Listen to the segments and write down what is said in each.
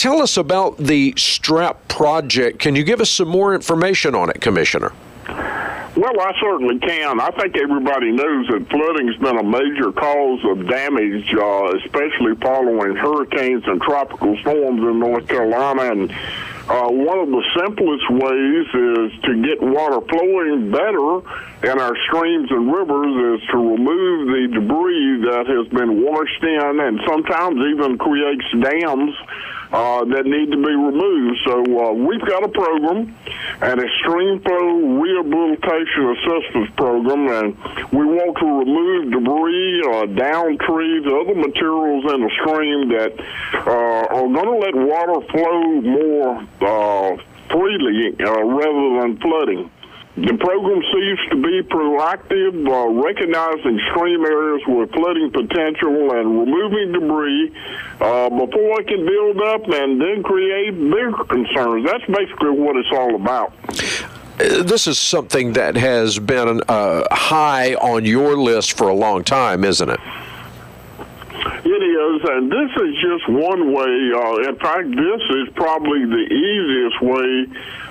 tell us about the STRAP project. Can you give us some more information on it, Commissioner? Well, I certainly can. I think everybody knows that flooding has been a major cause of damage, uh, especially following hurricanes and tropical storms in North Carolina. And uh, one of the simplest ways is to get water flowing better in our streams and rivers is to remove the debris that has been washed in and sometimes even creates dams uh, that need to be removed. So uh, we've got a program, an streamflow rehabilitation assistance program, and we want to remove debris, uh, down trees, other materials in the stream that uh, are going to let water flow more uh, freely uh, rather than flooding. The program seeks to be proactive, uh, recognizing extreme areas with flooding potential and removing debris uh, before it can build up and then create bigger concerns. That's basically what it's all about. Uh, this is something that has been uh, high on your list for a long time, isn't it? Is, and this is just one way. Uh, in fact, this is probably the easiest way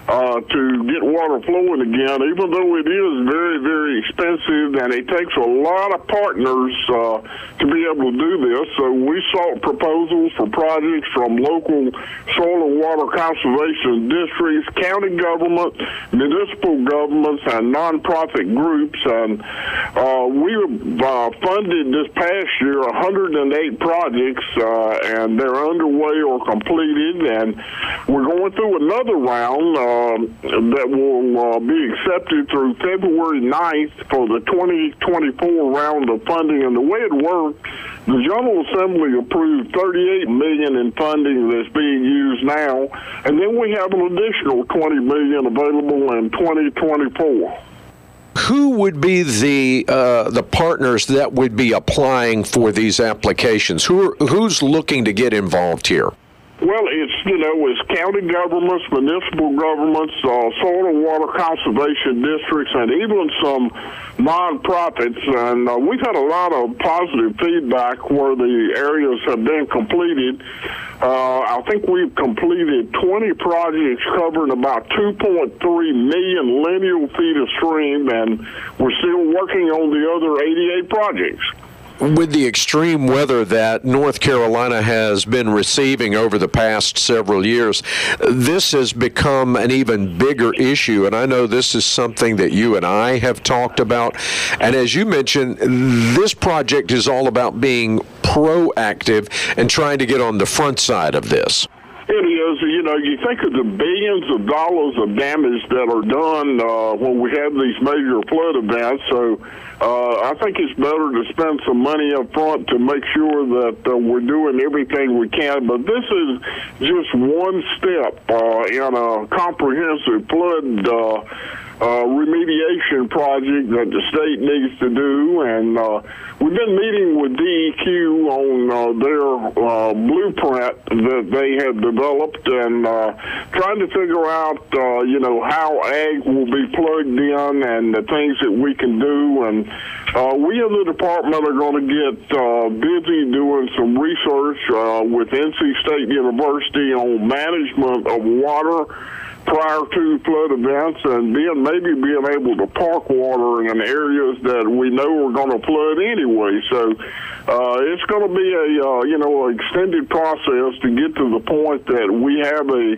uh, to get water flowing again, even though it is very, very expensive and it takes a lot of partners uh, to be able to do this. So we sought proposals for projects from local soil and water conservation districts, county government, municipal governments, and nonprofit groups. And uh, we uh, funded this past year 108 projects, uh, and they're underway or completed. And we're going through another round uh, um, that will uh, be accepted through February 9th for the 2024 round of funding. And the way it works, the General Assembly approved 38 million in funding that's being used now, and then we have an additional 20 million available in 2024 who would be the uh, the partners that would be applying for these applications? Who are, who's looking to get involved here? Well, it's you know it's county governments, municipal governments, uh, soil and water conservation districts, and even some nonprofits. And uh, we've had a lot of positive feedback where the areas have been completed. Uh, I think we've completed 20 projects covering about 2.3 million lineal feet of stream, and we're still working on the other 88 projects with the extreme weather that North Carolina has been receiving over the past several years, this has become an even bigger issue. And I know this is something that you and I have talked about. And as you mentioned, this project is all about being proactive and trying to get on the front side of this. It is. You know, you think of the billions of dollars of damage that are done uh, when we have these major flood events. So uh, I think it's better to spend some money up front to make sure that uh, we're doing everything we can. But this is just one step uh, in a comprehensive flood. Uh, remediation project that the state needs to do, and uh, we've been meeting with DEQ on uh, their uh, blueprint that they have developed, and uh, trying to figure out, uh, you know, how ag will be plugged in and the things that we can do, and uh we in the department are going to get uh busy doing some research uh with NC State University on management of water prior to flood events and then maybe being able to park water in areas that we know are going to flood anyway. So uh, it's going to be a uh, you know extended process to get to the point that we have a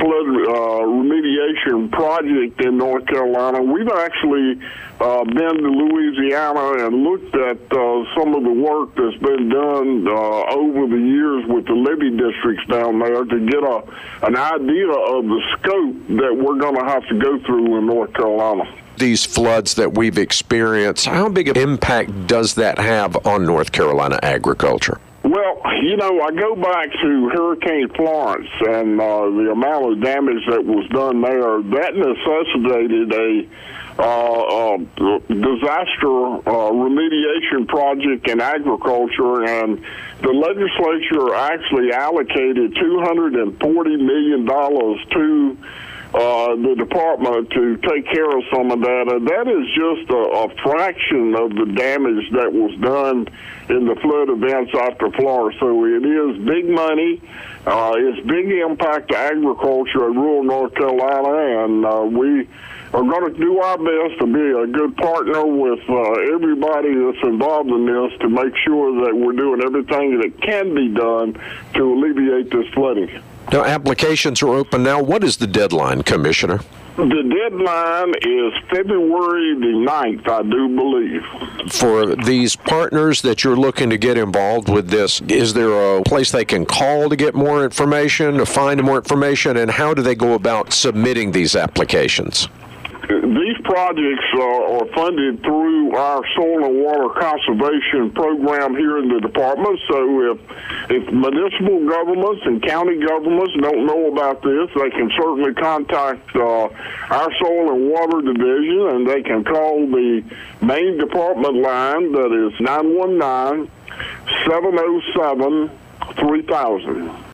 flood uh, remediation project in North Carolina. We've actually uh, been to Louisiana and looked at uh, some of the work that's been done uh, over the years with the levee districts down there to get a an idea of the scope that we're going to have to go through in North Carolina these floods that we've experienced, how big an impact does that have on North Carolina agriculture? Well, you know, I go back to Hurricane Florence and uh, the amount of damage that was done there. That necessitated a uh, uh, disaster uh, remediation project in agriculture, and the legislature actually allocated $240 million to uh, the department to take care of some of that. And that is just a, a fraction of the damage that was done in the flood events after Florence. So it is big money. Uh, it's big impact to agriculture in rural North Carolina, and uh, we are going to do our best to be a good partner with uh, everybody that's involved in this to make sure that we're doing everything that can be done to alleviate this flooding. Now, applications are open now. What is the deadline, Commissioner? The deadline is February the 9th, I do believe. For these partners that you're looking to get involved with this, is there a place they can call to get more information, to find more information, and how do they go about submitting these applications? These projects uh, are funded through our soil and water conservation program here in the department. So if if municipal governments and county governments don't know about this, they can certainly contact uh, our soil and water division, and they can call the main department line that is 919 707 3000.